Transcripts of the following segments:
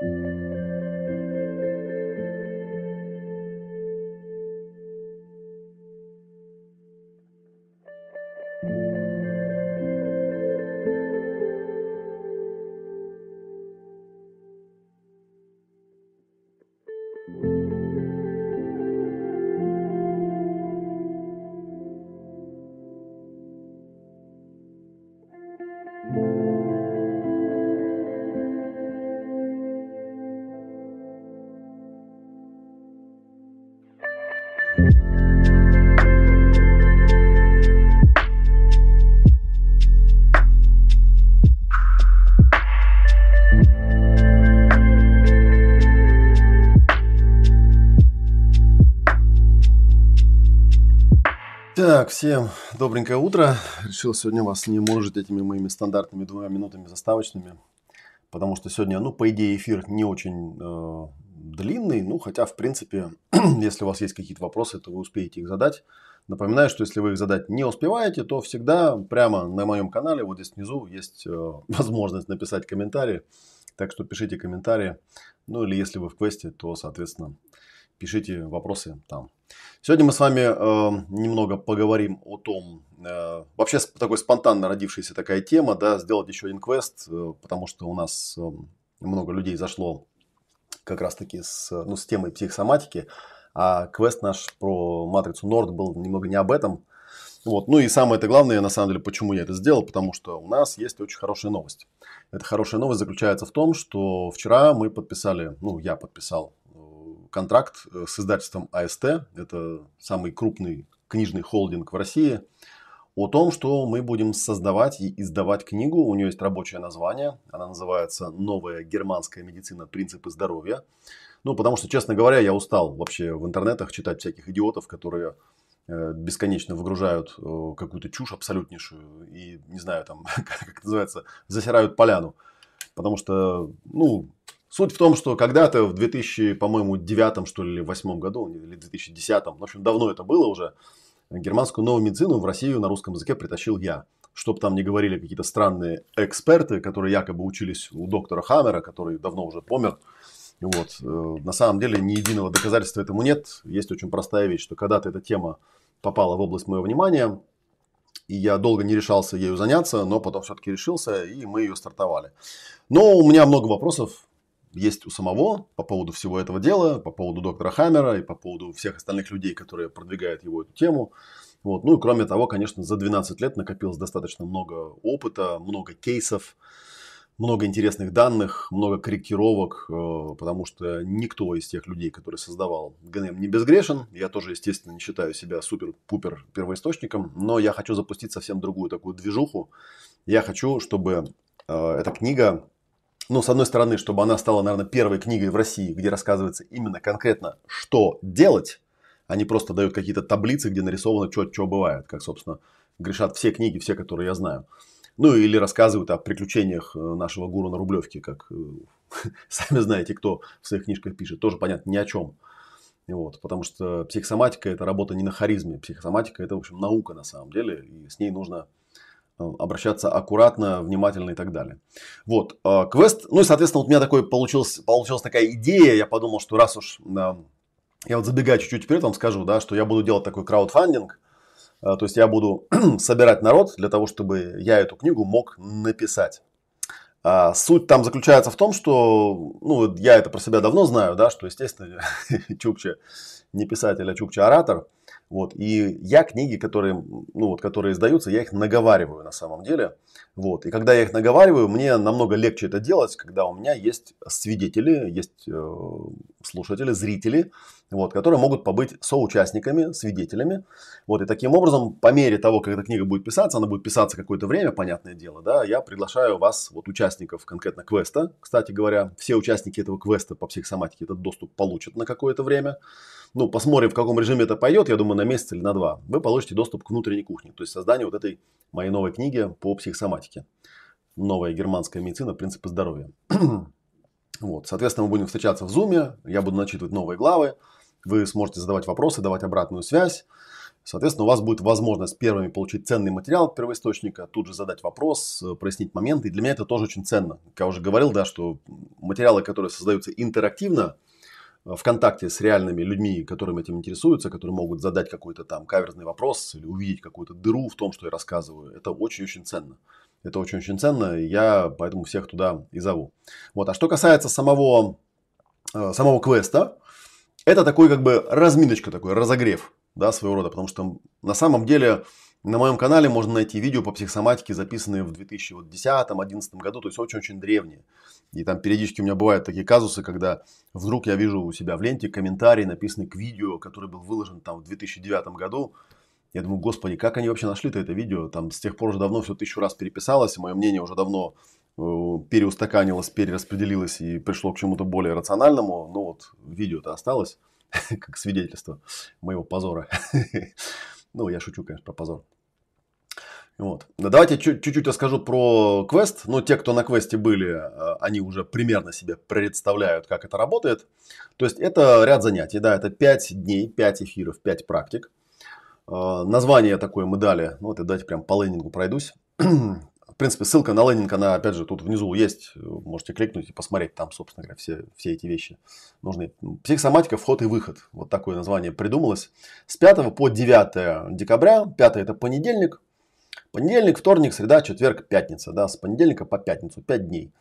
Música Так, всем добренькое утро. Решил сегодня вас не морожить этими моими стандартными двумя минутами заставочными, потому что сегодня, ну, по идее, эфир не очень э, длинный, ну, хотя, в принципе, если у вас есть какие-то вопросы, то вы успеете их задать. Напоминаю, что если вы их задать не успеваете, то всегда прямо на моем канале, вот здесь внизу, есть э, возможность написать комментарии, так что пишите комментарии. Ну, или если вы в квесте, то, соответственно, пишите вопросы там. Сегодня мы с вами э, немного поговорим о том, э, вообще такой спонтанно родившаяся такая тема, да, сделать еще один квест, э, потому что у нас э, много людей зашло как раз таки с, ну, с темой психосоматики, а квест наш про матрицу Норд был немного не об этом. Вот. Ну и самое это главное, на самом деле, почему я это сделал, потому что у нас есть очень хорошая новость. Эта хорошая новость заключается в том, что вчера мы подписали, ну я подписал контракт э, с издательством АСТ, это самый крупный книжный холдинг в России, о том, что мы будем создавать и издавать книгу. У нее есть рабочее название. Она называется «Новая германская медицина. Принципы здоровья». Ну, потому что, честно говоря, я устал вообще в интернетах читать всяких идиотов, которые э, бесконечно выгружают э, какую-то чушь абсолютнейшую и, не знаю, там, как это называется, засирают поляну. Потому что, ну, Суть в том, что когда-то в 2000, по-моему, девятом, что ли, восьмом году, или 2010, в общем, давно это было уже, германскую новую медицину в Россию на русском языке притащил я. Чтоб там не говорили какие-то странные эксперты, которые якобы учились у доктора Хаммера, который давно уже помер. Вот. Э, на самом деле ни единого доказательства этому нет. Есть очень простая вещь, что когда-то эта тема попала в область моего внимания, и я долго не решался ею заняться, но потом все-таки решился, и мы ее стартовали. Но у меня много вопросов есть у самого по поводу всего этого дела, по поводу доктора Хаммера и по поводу всех остальных людей, которые продвигают его эту тему. Вот. Ну и кроме того, конечно, за 12 лет накопилось достаточно много опыта, много кейсов, много интересных данных, много корректировок, э, потому что никто из тех людей, которые создавал ГНМ, не безгрешен. Я тоже, естественно, не считаю себя супер-пупер первоисточником, но я хочу запустить совсем другую такую движуху. Я хочу, чтобы э, эта книга ну, с одной стороны, чтобы она стала, наверное, первой книгой в России, где рассказывается именно конкретно, что делать, а не просто дают какие-то таблицы, где нарисовано, что, что бывает, как, собственно, грешат все книги, все, которые я знаю. Ну, или рассказывают о приключениях э, нашего гуру на Рублевке, как э, сами знаете, кто в своих книжках пишет. Тоже понятно, ни о чем. Вот, потому что психосоматика – это работа не на харизме. Психосоматика – это, в общем, наука на самом деле, и с ней нужно обращаться аккуратно, внимательно и так далее. Вот, э, квест, ну и, соответственно, вот у меня такой получилось, получилась такая идея, я подумал, что раз уж, я вот забегаю чуть-чуть вперед, вам скажу, да, что я буду делать такой краудфандинг, то есть я буду собирать народ для того, чтобы я эту книгу мог написать. А суть там заключается в том, что, ну, я это про себя давно знаю, да, что, естественно, Чукча не писатель, а Чукча оратор – вот. И я книги, которые, ну, вот, которые издаются, я их наговариваю на самом деле. Вот. И когда я их наговариваю, мне намного легче это делать, когда у меня есть свидетели, есть э, слушатели, зрители, вот, которые могут побыть соучастниками, свидетелями. Вот, и таким образом, по мере того, как эта книга будет писаться, она будет писаться какое-то время, понятное дело, да, я приглашаю вас, вот участников конкретно квеста. Кстати говоря, все участники этого квеста по психосоматике этот доступ получат на какое-то время ну, посмотрим, в каком режиме это пойдет, я думаю, на месяц или на два, вы получите доступ к внутренней кухне, то есть создание вот этой моей новой книги по психосоматике. Новая германская медицина, принципы здоровья. вот, соответственно, мы будем встречаться в Zoom, я буду начитывать новые главы, вы сможете задавать вопросы, давать обратную связь. Соответственно, у вас будет возможность первыми получить ценный материал от первоисточника, тут же задать вопрос, э, прояснить моменты. И для меня это тоже очень ценно. Я уже говорил, да, что материалы, которые создаются интерактивно, э, в контакте с реальными людьми, которыми этим интересуются, которые могут задать какой-то там каверзный вопрос или увидеть какую-то дыру в том, что я рассказываю, это очень-очень ценно. Это очень-очень ценно, и я поэтому всех туда и зову. Вот. А что касается самого, э, самого квеста, это такой как бы разминочка, такой разогрев да, своего рода, потому что на самом деле на моем канале можно найти видео по психосоматике, записанные в 2010-2011 году, то есть очень-очень древние. И там периодически у меня бывают такие казусы, когда вдруг я вижу у себя в ленте комментарий, написанный к видео, который был выложен там в 2009 году. Я думаю, господи, как они вообще нашли-то это видео? Там с тех пор уже давно все тысячу раз переписалось, мое мнение уже давно переустаканилось, перераспределилось и пришло к чему-то более рациональному. Ну вот, видео-то осталось. как свидетельство моего позора. ну, я шучу, конечно, про позор. Вот. Давайте чуть-чуть расскажу про квест. Ну, те, кто на квесте были, а, они уже примерно себе представляют, как это работает. То есть, это ряд занятий, да, это 5 дней, 5 эфиров, 5 практик. А, название такое мы дали, ну, вот давайте прям по лендингу пройдусь принципе, ссылка на лендинг, она, опять же, тут внизу есть. Можете кликнуть и посмотреть там, собственно говоря, все, все эти вещи нужны. Психосоматика, вход и выход. Вот такое название придумалось. С 5 по 9 декабря. 5 это понедельник. Понедельник, вторник, среда, четверг, пятница. Да, с понедельника по пятницу. 5 дней.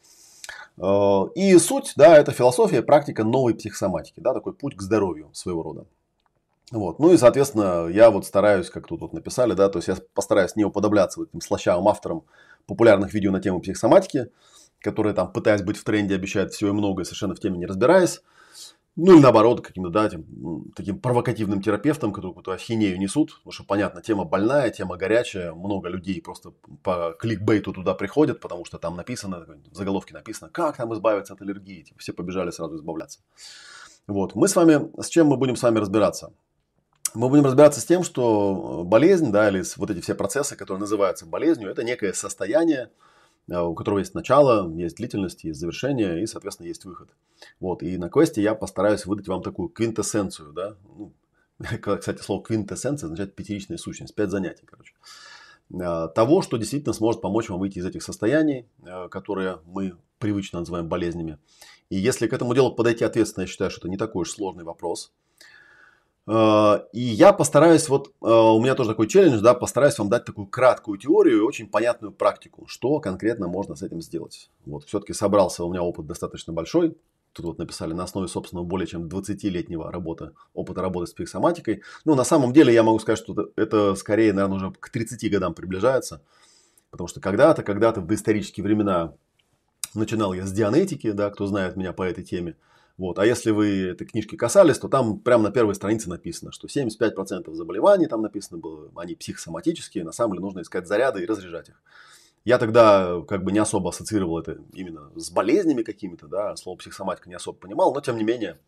Э, и суть, да, это философия, практика новой психосоматики. Да, такой путь к здоровью своего рода. Вот. Ну и, соответственно, я вот стараюсь, как тут вот написали, да, то есть я постараюсь не уподобляться этим слащавым авторам популярных видео на тему психосоматики, которые там, пытаясь быть в тренде, обещают все и многое, совершенно в теме не разбираясь. Ну или наоборот, каким-то, да, тем, таким провокативным терапевтом, которые какую-то ахинею несут. Потому что, понятно, тема больная, тема горячая. Много людей просто по кликбейту туда приходят, потому что там написано, в заголовке написано, как там избавиться от аллергии. Типа, все побежали сразу избавляться. Вот. Мы с вами, с чем мы будем с вами разбираться? Мы будем разбираться с тем, что болезнь, да, или вот эти все процессы, которые называются болезнью, это некое состояние, э, у которого есть начало, есть длительность, есть завершение и, соответственно, есть выход. Вот, и на квесте я постараюсь выдать вам такую квинтэссенцию, да, ну, кстати, слово квинтэссенция означает пятиричная сущность, пять занятий, короче, э, того, что действительно сможет помочь вам выйти из этих состояний, э, которые мы привычно называем болезнями. И если к этому делу подойти ответственно, я считаю, что это не такой уж сложный вопрос – Э, и я постараюсь, вот э, у меня тоже такой челлендж, да, постараюсь вам дать такую краткую теорию и очень понятную практику, что конкретно можно с этим сделать. Вот, все-таки собрался, у меня опыт достаточно большой. Тут вот написали на основе собственного более чем 20-летнего работы, опыта работы с психосоматикой. Ну, на самом деле, я могу сказать, что это скорее, наверное, уже к 30 годам приближается. Потому что когда-то, когда-то в доисторические времена начинал я с дианетики, да, кто знает меня по этой теме. Вот. А если вы этой книжки касались, то там прямо на первой странице написано, что 75% заболеваний там написано было, они психосоматические, на самом деле нужно искать заряды и разряжать их. Я тогда как бы не особо ассоциировал это именно с болезнями какими-то, да, слово психосоматика не особо понимал, но тем не менее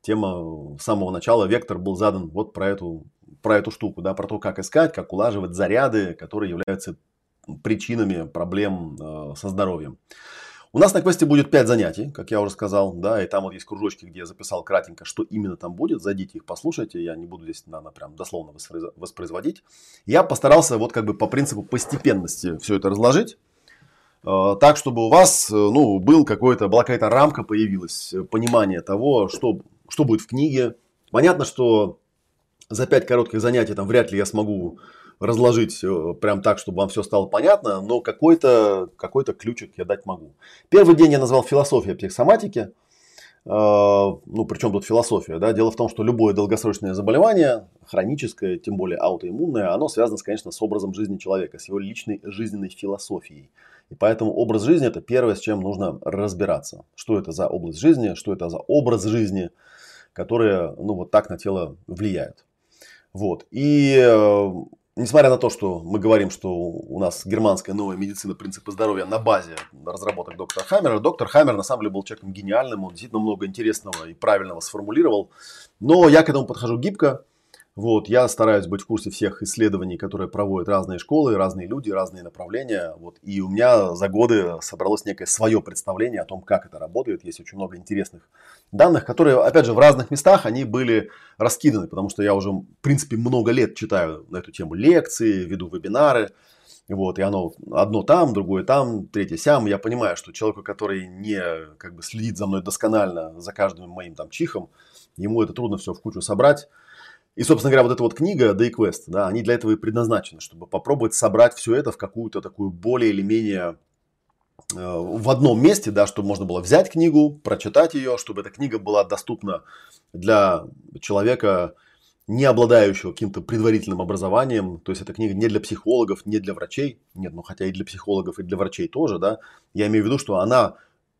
тема с самого начала, вектор был задан вот про эту, про эту штуку, да, про то, как искать, как улаживать заряды, которые являются причинами проблем э, со здоровьем. У нас на квесте будет 5 занятий, как я уже сказал, да, и там вот есть кружочки, где я записал кратенько, что именно там будет. Зайдите их, послушайте, я не буду здесь, наверное, прям дословно воспроизводить. Я постарался вот как бы по принципу постепенности все это разложить, э, так, чтобы у вас, э, ну, был какой-то, была какая-то рамка появилась, э, понимание того, что, что будет в книге. Понятно, что за 5 коротких занятий там вряд ли я смогу разложить э, прям так, чтобы вам все стало понятно, но какой-то какой ключик я дать могу. Первый день я назвал философия психосоматики. Uh, ну, причем тут философия, да, дело в том, что любое долгосрочное заболевание, хроническое, тем более аутоиммунное, оно связано, конечно, с образом жизни человека, с его личной жизненной философией. И поэтому образ жизни это первое, с чем нужно разбираться. Что это за область жизни, что это за образ жизни, которые, ну, вот так на тело влияют. Вот. И э, несмотря на то, что мы говорим, что у нас германская новая медицина принципы здоровья на базе разработок доктора Хаммера, доктор Хаммер на самом деле был человеком гениальным, он действительно много интересного и правильного сформулировал. Но я к этому подхожу гибко. Вот, я стараюсь быть в курсе всех исследований, которые проводят разные школы, разные люди, разные направления. Вот, и у меня за годы собралось некое свое представление о том, как это работает. Есть очень много интересных данных, которые, опять же, в разных местах они были раскиданы, потому что я уже, в принципе, много лет читаю на эту тему лекции, веду вебинары. Вот, и оно одно там, другое там, третье сям. Я понимаю, что человеку, который не как бы следит за мной досконально, за каждым моим там чихом, ему это трудно все в кучу собрать. И, собственно говоря, вот эта вот книга Day Quest, да, они для этого и предназначены, чтобы попробовать собрать все это в какую-то такую более или менее э, в одном месте, да, чтобы можно было взять книгу, прочитать ее, чтобы эта книга была доступна для человека, не обладающего каким-то предварительным образованием. То есть эта книга не для психологов, не для врачей. Нет, ну хотя и для психологов, и для врачей тоже, да. Я имею в виду, что она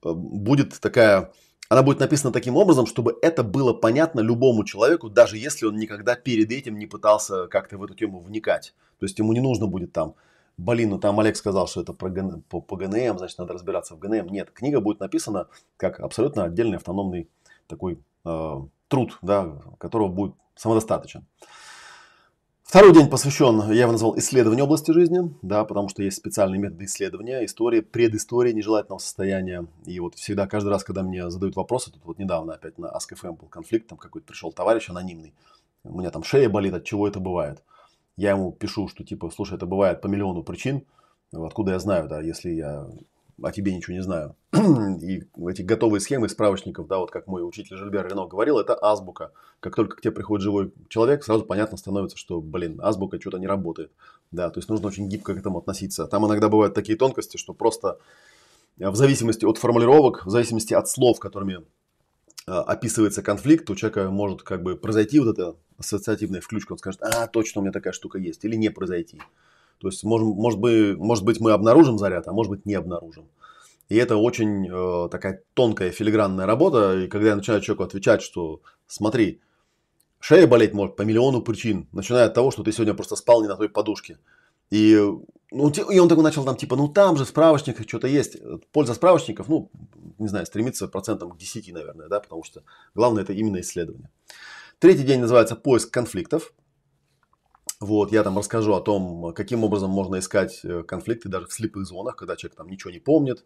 э, будет такая она будет написана таким образом, чтобы это было понятно любому человеку, даже если он никогда перед этим не пытался как-то в эту тему вникать. То есть ему не нужно будет там, блин, ну там Олег сказал, что это про ГН, по, по ГНМ, значит надо разбираться в ГНМ. Нет, книга будет написана как абсолютно отдельный автономный такой э, труд, да, которого будет самодостаточен. Второй день посвящен, я его назвал исследованию области жизни, да, потому что есть специальные методы исследования, истории, предыстория нежелательного состояния. И вот всегда, каждый раз, когда мне задают вопросы, тут вот недавно опять на Ask.fm был конфликт, там какой-то пришел товарищ анонимный, у меня там шея болит, от чего это бывает. Я ему пишу, что типа, слушай, это бывает по миллиону причин, откуда я знаю, да, если я о тебе ничего не знаю. и эти готовые схемы справочников, да, вот как мой учитель Жильбер Рено говорил, это азбука. Как только к тебе приходит живой человек, сразу понятно становится, что, блин, азбука что-то не работает. Да, то есть нужно очень гибко к этому относиться. Там иногда бывают такие тонкости, что просто э, в зависимости от формулировок, в зависимости от слов, которыми э, описывается конфликт, у человека может как бы произойти вот эта ассоциативная включка, он скажет, а, точно у меня такая штука есть, или не произойти. То есть, может, может, быть, может быть, мы обнаружим заряд, а может быть, не обнаружим. И это очень э, такая тонкая филигранная работа. И когда я начинаю человеку отвечать, что смотри, шея болеть может по миллиону причин, начиная от того, что ты сегодня просто спал не на той подушке. И, ну, и он такой начал там, типа, ну там же в справочниках что-то есть. Польза справочников, ну, не знаю, стремится процентом к 10, наверное, да, потому что главное это именно исследование. Третий день называется поиск конфликтов. Вот, я там расскажу о том, каким образом можно искать э, конфликты даже в слепых зонах, когда человек там ничего не помнит,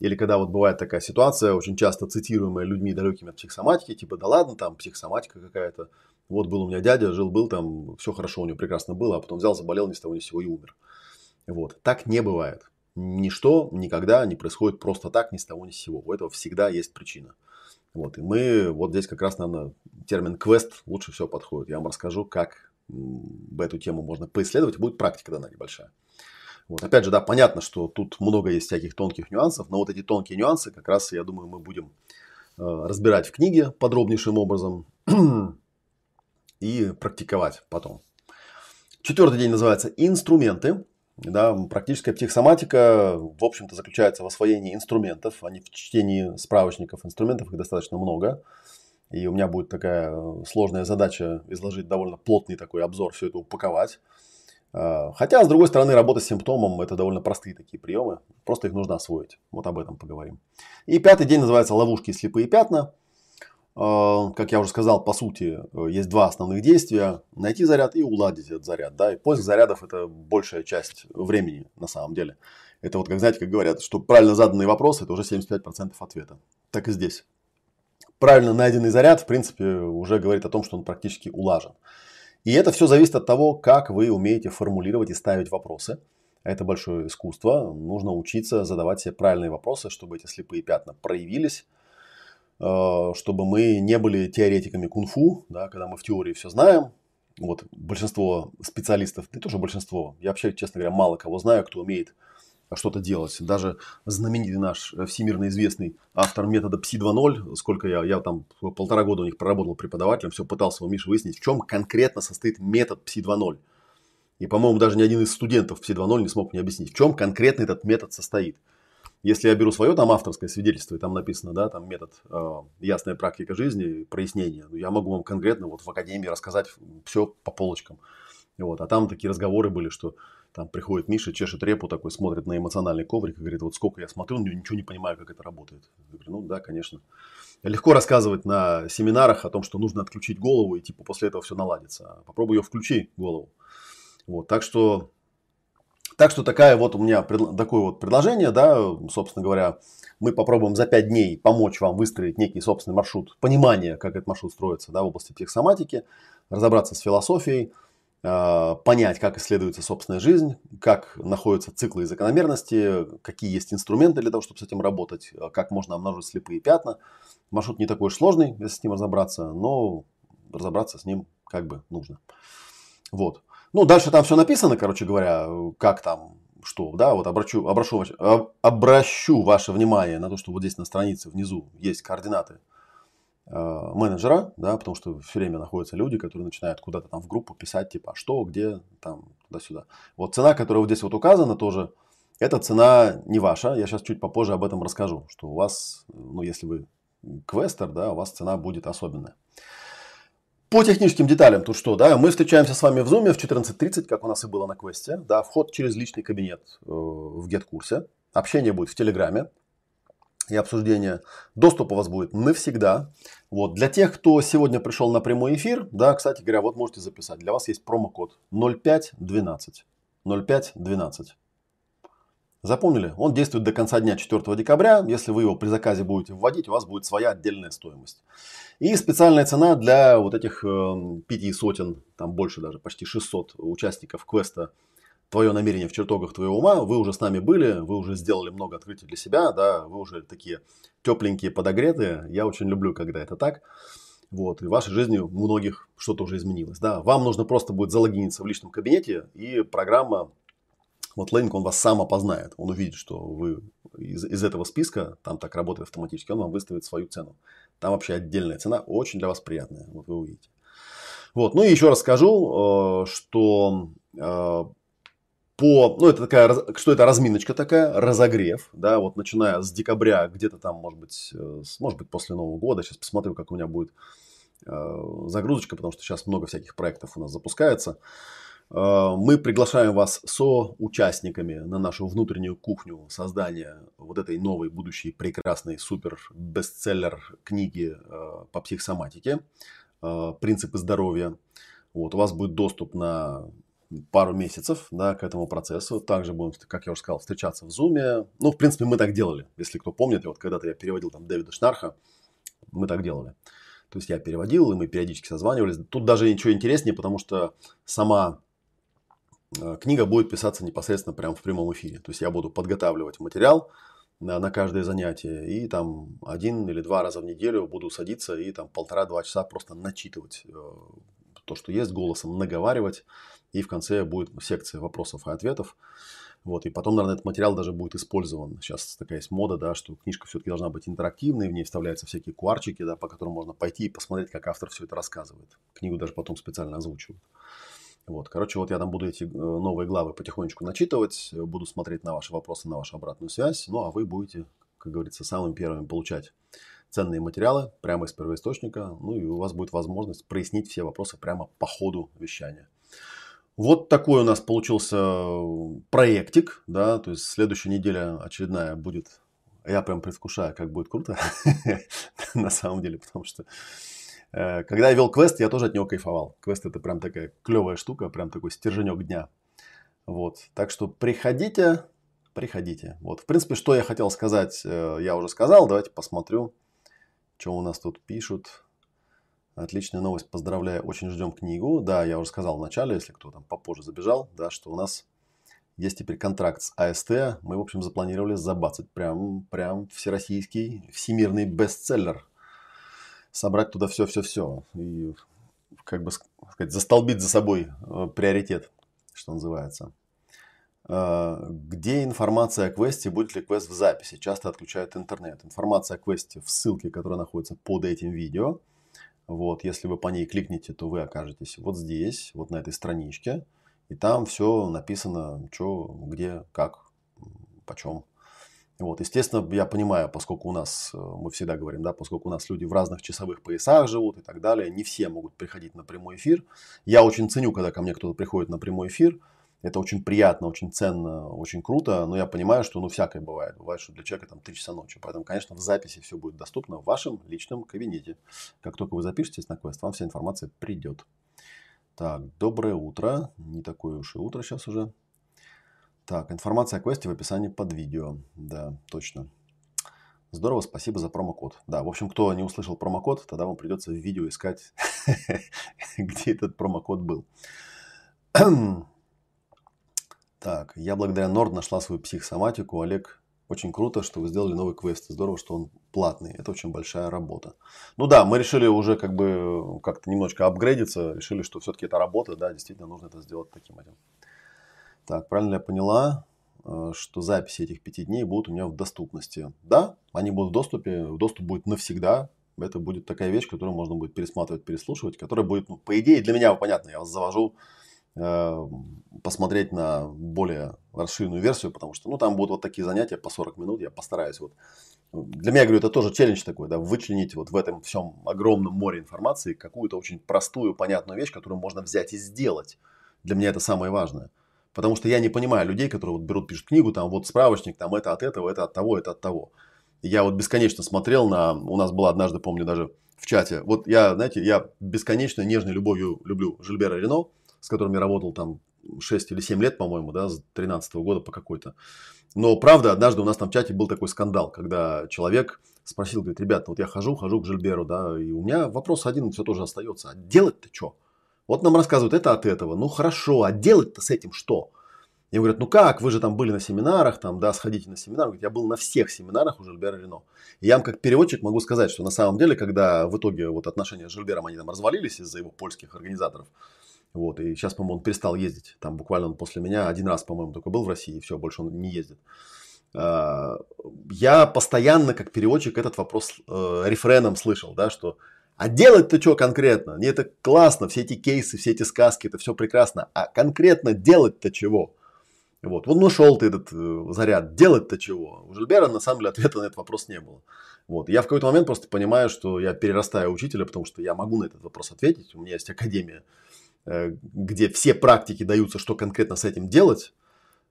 или когда вот бывает такая ситуация, очень часто цитируемая людьми далекими от психосоматики, типа, да ладно, там психосоматика какая-то. Вот был у меня дядя, жил-был там, все хорошо у него прекрасно было, а потом взял, заболел ни с того ни с сего и умер. Вот, так не бывает. Ничто никогда не происходит просто так, ни с того ни с сего. У этого всегда есть причина. Вот, и мы, вот здесь как раз, наверное, термин квест лучше всего подходит. Я вам расскажу, как эту тему можно поисследовать. Будет практика дана небольшая. Вот. Опять же, да, понятно, что тут много есть всяких тонких нюансов, но вот эти тонкие нюансы как раз, я думаю, мы будем э, разбирать в книге подробнейшим образом и практиковать потом. Четвертый день называется «Инструменты». Да, практическая психосоматика, в общем-то, заключается в освоении инструментов, а не в чтении справочников. Инструментов их достаточно много. И у меня будет такая э, сложная задача изложить довольно плотный такой обзор, все это упаковать. А, хотя, с другой стороны, работа с симптомом – это довольно простые такие приемы. Просто их нужно освоить. Вот об этом поговорим. И пятый день называется «Ловушки и слепые пятна». А, как я уже сказал, по сути, э, есть два основных действия. Найти заряд и уладить этот заряд. Да? И поиск зарядов – это большая часть времени на самом деле. Это вот, как знаете, как говорят, что правильно заданный вопрос – это уже 75% ответа. Так и здесь правильно найденный заряд, в принципе, уже говорит о том, что он практически улажен. И это все зависит от того, как вы умеете формулировать и ставить вопросы. Это большое искусство. Нужно учиться задавать себе правильные вопросы, чтобы эти слепые пятна проявились, э, чтобы мы не были теоретиками кунг-фу, да, когда мы в теории все знаем. Вот большинство специалистов, да тоже большинство, я вообще, честно говоря, мало кого знаю, кто умеет что-то делать. Даже знаменитый наш э, всемирно известный автор метода Psi 2.0, сколько я, я там полтора года у них проработал преподавателем, все пытался у Миши выяснить, в чем конкретно состоит метод Psi 2.0. И, по-моему, даже ни один из студентов Psi 2.0 не смог мне объяснить, в чем конкретно этот метод состоит. Если я беру свое там авторское свидетельство, и там написано, да, там метод э, ясная практика жизни, прояснение, ну, я могу вам конкретно вот в академии рассказать все по полочкам. Вот. А там такие разговоры были, что Там приходит Миша, чешет репу такой, смотрит на эмоциональный коврик и говорит, вот сколько я смотрю, ничего не понимаю, как это работает. Я говорю, ну да, конечно. Легко рассказывать на семинарах о том, что нужно отключить голову и типа после этого все наладится. Попробуй ее включи голову. Вот, так что, так что такая вот у меня такое вот предложение, да, собственно говоря, мы попробуем за 5 дней помочь вам выстроить некий собственный маршрут, понимание, как этот маршрут строится да, в области психосоматики, разобраться с философией, понять, как исследуется собственная жизнь, как находятся циклы и закономерности, какие есть инструменты для того, чтобы с этим работать, как можно обнаружить слепые пятна. Маршрут не такой уж сложный, если с ним разобраться, но разобраться с ним как бы нужно. Вот. Ну, дальше там все написано, короче говоря, как там, что, да, вот обращу, обращу, обращу ваше внимание на то, что вот здесь на странице внизу есть координаты менеджера, да, потому что все время находятся люди, которые начинают куда-то там в группу писать, типа, «А что, где, там, туда-сюда. Вот цена, которая вот здесь вот указана тоже, эта цена не ваша, я сейчас чуть попозже об этом расскажу, что у вас, ну, если вы квестер, да, у вас цена будет особенная. По техническим деталям тут что, да, мы встречаемся с вами в Zoom в 14.30, как у нас и было на квесте, да, вход через личный кабинет э, в GetCурсе, общение будет в Телеграме и обсуждение. Доступ у вас будет навсегда. Вот, для тех, кто сегодня пришел на прямой эфир, да, кстати говоря, вот можете записать, для вас есть промокод 0512. 0512. Запомнили? Он действует до конца дня 4 декабря. Если вы его при заказе будете вводить, у вас будет своя отдельная стоимость. И специальная цена для вот этих э, пяти сотен, там больше даже, почти 600 участников квеста «Твое намерение в чертогах твоего ума». Вы уже с нами были, вы уже сделали много открытий для себя, да, вы уже такие тепленькие, подогретые. Я очень люблю, когда это так. Вот, и в вашей жизни многих что-то уже изменилось. Да. Вам нужно просто будет залогиниться в личном кабинете, и программа вот Лейнинг, он вас сам опознает. Он увидит, что вы из, из этого списка, там так работает автоматически, он вам выставит свою цену. Там вообще отдельная цена, очень для вас приятная. Вот вы увидите. Вот. Ну и еще раз скажу, э, что э, по, ну это такая, что это разминочка такая, разогрев, да, вот начиная с декабря, где-то там, может быть, э, может быть после Нового года, сейчас посмотрю, как у меня будет загрузочка, потому что сейчас много всяких проектов у нас запускается. Э, мы приглашаем вас со участниками на нашу внутреннюю кухню создания вот этой новой, будущей, прекрасной, супер бестселлер книги э, по психосоматике э, «Принципы здоровья». Вот, у вас будет доступ на пару месяцев да, к этому процессу. Также будем, как я уже сказал, встречаться в Zoom. Ну, в принципе, мы так делали. Если кто помнит, вот когда-то я переводил там Дэвида Шнарха, мы так делали. То есть я переводил, и мы периодически созванивались. Тут даже ничего интереснее, потому что сама Э, книга будет писаться непосредственно прямо в прямом эфире. То есть я буду подготавливать материал на, на каждое занятие и там один или два раза в неделю буду садиться и там полтора-два часа просто начитывать э, то, что есть, голосом наговаривать. И в конце будет секция вопросов и ответов. Вот, и потом, наверное, этот материал даже будет использован. Сейчас такая есть мода, да, что книжка все-таки должна быть интерактивной, в ней вставляются всякие куарчики, да, по которым можно пойти и посмотреть, как автор все это рассказывает. Книгу даже потом специально озвучивают. Вот, короче, вот я там буду эти э, новые главы потихонечку начитывать, буду смотреть на ваши вопросы, на вашу обратную связь, ну а вы будете, как говорится, самыми первыми получать ценные материалы прямо из первоисточника, ну и у вас будет возможность прояснить все вопросы прямо по ходу вещания. Вот такой у нас получился э, проектик, да, то есть следующая неделя очередная будет, я прям предвкушаю, как будет круто, на самом деле, потому что Э, когда я вел квест, я тоже от него кайфовал. Квест это прям такая клевая штука, прям такой стерженек дня. Вот. Так что приходите, приходите. Вот. В принципе, что я хотел сказать, э, я уже сказал. Давайте посмотрю, что у нас тут пишут. Отличная новость, поздравляю, очень ждем книгу. Да, я уже сказал в начале, если кто там попозже забежал, да, что у нас есть теперь контракт с АСТ. Мы, в общем, запланировали забацать прям, прям всероссийский, всемирный бестселлер собрать туда все-все-все и как бы сказать, застолбить за собой э, приоритет, что называется. Э, где информация о квесте, будет ли квест в записи? Часто отключают интернет. Информация о квесте в ссылке, которая находится под этим видео. Вот, если вы по ней кликните, то вы окажетесь вот здесь, вот на этой страничке. И там все написано, что, где, как, почем. Вот, естественно, я понимаю, поскольку у нас, э, мы всегда говорим, да, поскольку у нас люди в разных часовых поясах живут и так далее, не все могут приходить на прямой эфир. Я очень ценю, когда ко мне кто-то приходит на прямой эфир. Это очень приятно, очень ценно, очень круто, но я понимаю, что ну всякое бывает. Бывает, что для человека там 3 часа ночи. Поэтому, конечно, в записи все будет доступно в вашем личном кабинете. Как только вы запишетесь на квест, вам вся информация придет. Так, доброе утро. Не такое уж и утро сейчас уже. Так, информация о квесте в описании под видео. Да, точно. Здорово, спасибо за промокод. Да, в общем, кто не услышал промокод, тогда вам придется в видео искать, где этот промокод был. Так, я благодаря Норд нашла свою психосоматику. Олег, очень круто, что вы сделали новый квест. Здорово, что он платный. Это очень большая работа. Ну да, мы решили уже как бы как-то немножко апгрейдиться. Решили, что все-таки это работа. Да, действительно нужно это сделать таким этим. Так, правильно я поняла, э, что записи этих пяти дней будут у меня в доступности. Да, они будут в доступе. Доступ будет навсегда. Это будет такая вещь, которую можно будет пересматривать, переслушивать, которая будет, ну, по идее, для меня понятно. Я вас завожу Э, посмотреть на более расширенную версию, потому что ну, там будут вот такие занятия по 40 минут, я постараюсь. Вот. Для меня, я говорю, это тоже челлендж такой, да, вычленить вот в этом всем огромном море информации какую-то очень простую, понятную вещь, которую можно взять и сделать. Для меня это самое важное. Потому что я не понимаю людей, которые вот берут, пишут книгу, там вот справочник, там это от этого, это от того, это от того. Я вот бесконечно смотрел на, у нас была однажды, помню, даже в чате, вот я, знаете, я бесконечно нежной любовью люблю Жильбера Рено, с которым я работал там 6 или 7 лет, по-моему, да, с 13 года по какой-то. Но правда, однажды у нас там в чате был такой скандал, когда человек спросил, говорит, ребята, вот я хожу, хожу к Жильберу, да, и у меня вопрос один все тоже остается. А делать-то что? Вот нам рассказывают это от этого. Ну хорошо, а делать-то с этим что? И говорят, ну как, вы же там были на семинарах, там, да, сходите на семинар. Говорит, я был на всех семинарах у Жильбера Рено. И я вам как переводчик могу сказать, что на самом деле, когда в итоге вот отношения с Жильбером, они там развалились из-за его польских организаторов, вот, и сейчас, по-моему, он перестал ездить. Там буквально он после меня один раз, по-моему, только был в России, и все, больше он не ездит. А, я постоянно, как переводчик, этот вопрос э, рефреном слышал, да, что а делать-то что конкретно? Не это классно, все эти кейсы, все эти сказки, это все прекрасно. А конкретно делать-то чего? Вот, вот нашел ты этот э, заряд, делать-то чего? У Жильбера на самом деле ответа на этот вопрос не было. Вот, я в какой-то момент просто понимаю, что я перерастаю учителя, потому что я могу на этот вопрос ответить. У меня есть академия где все практики даются, что конкретно с этим делать.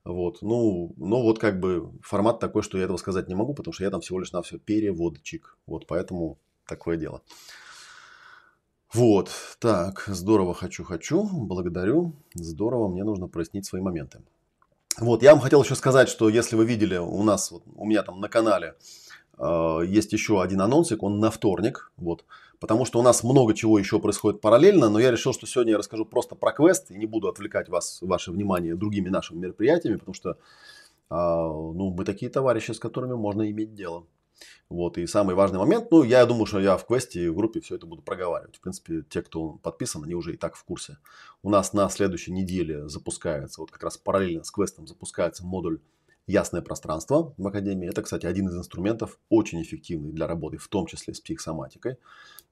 Вот, ну, ну вот как бы формат такой, что я этого сказать не могу, потому что я там всего лишь на все переводчик. Вот поэтому такое дело. Вот, так, здорово, хочу, хочу, благодарю, здорово, мне нужно прояснить свои моменты. Вот, я вам хотел еще сказать, что если вы видели у нас, вот, у меня там на канале э, есть еще один анонсик, он на вторник, вот, потому что у нас много чего еще происходит параллельно, но я решил, что сегодня я расскажу просто про квест и не буду отвлекать вас, ваше внимание другими нашими мероприятиями, потому что а, ну, мы такие товарищи, с которыми можно иметь дело. Вот, и самый важный момент, ну, я думаю, что я в квесте, в группе все это буду проговаривать. В принципе, те, кто подписан, они уже и так в курсе. У нас на следующей неделе запускается, вот как раз параллельно с квестом запускается модуль Ясное пространство в Академии. Это, кстати, один из инструментов, очень эффективный для работы, в том числе с психосоматикой.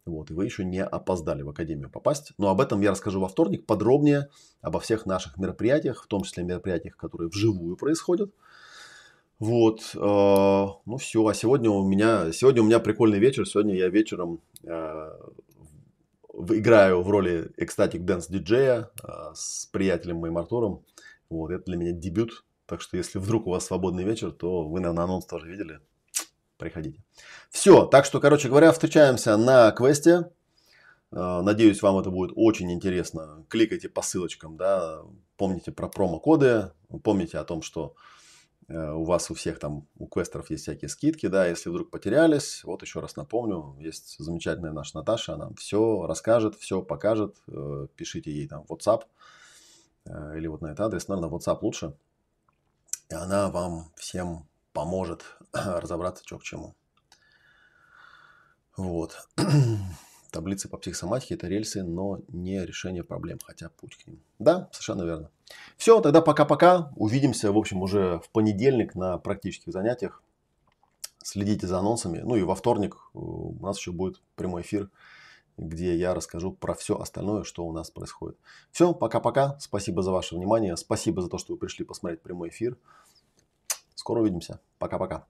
Вот, и вы еще не опоздали в Академию попасть. Но об этом я расскажу во вторник подробнее, обо всех наших мероприятиях, в том числе мероприятиях, которые вживую происходят. Вот, э, ну все, а сегодня у меня, сегодня у меня прикольный вечер. Сегодня я вечером э, играю в роли Ecstatic Dance диджея э, с приятелем моим Артуром. Вот, это для меня дебют так что, если вдруг у вас свободный вечер, то вы, наверное, анонс тоже видели. Приходите. Все. Так что, короче говоря, встречаемся на квесте. Э, надеюсь, вам это будет очень интересно. Кликайте по ссылочкам, да. Помните про промокоды. Помните о том, что э, у вас у всех там, у квестеров есть всякие скидки, да, если вдруг потерялись, вот еще раз напомню, есть замечательная наша Наташа, она все расскажет, все покажет, э, пишите ей там WhatsApp или вот на этот адрес, наверное, WhatsApp лучше, и она вам всем поможет разобраться, что к чему. Вот. Таблицы по психосоматике – это рельсы, но не решение проблем, хотя путь к ним. Да, совершенно верно. Все, тогда пока-пока. Увидимся, в общем, уже в понедельник на практических занятиях. Следите за анонсами. Ну и во вторник у нас еще будет прямой эфир, где я расскажу про все остальное, что у нас происходит. Все, пока-пока. Спасибо за ваше внимание. Спасибо за то, что вы пришли посмотреть прямой эфир. Скоро увидимся. Пока-пока.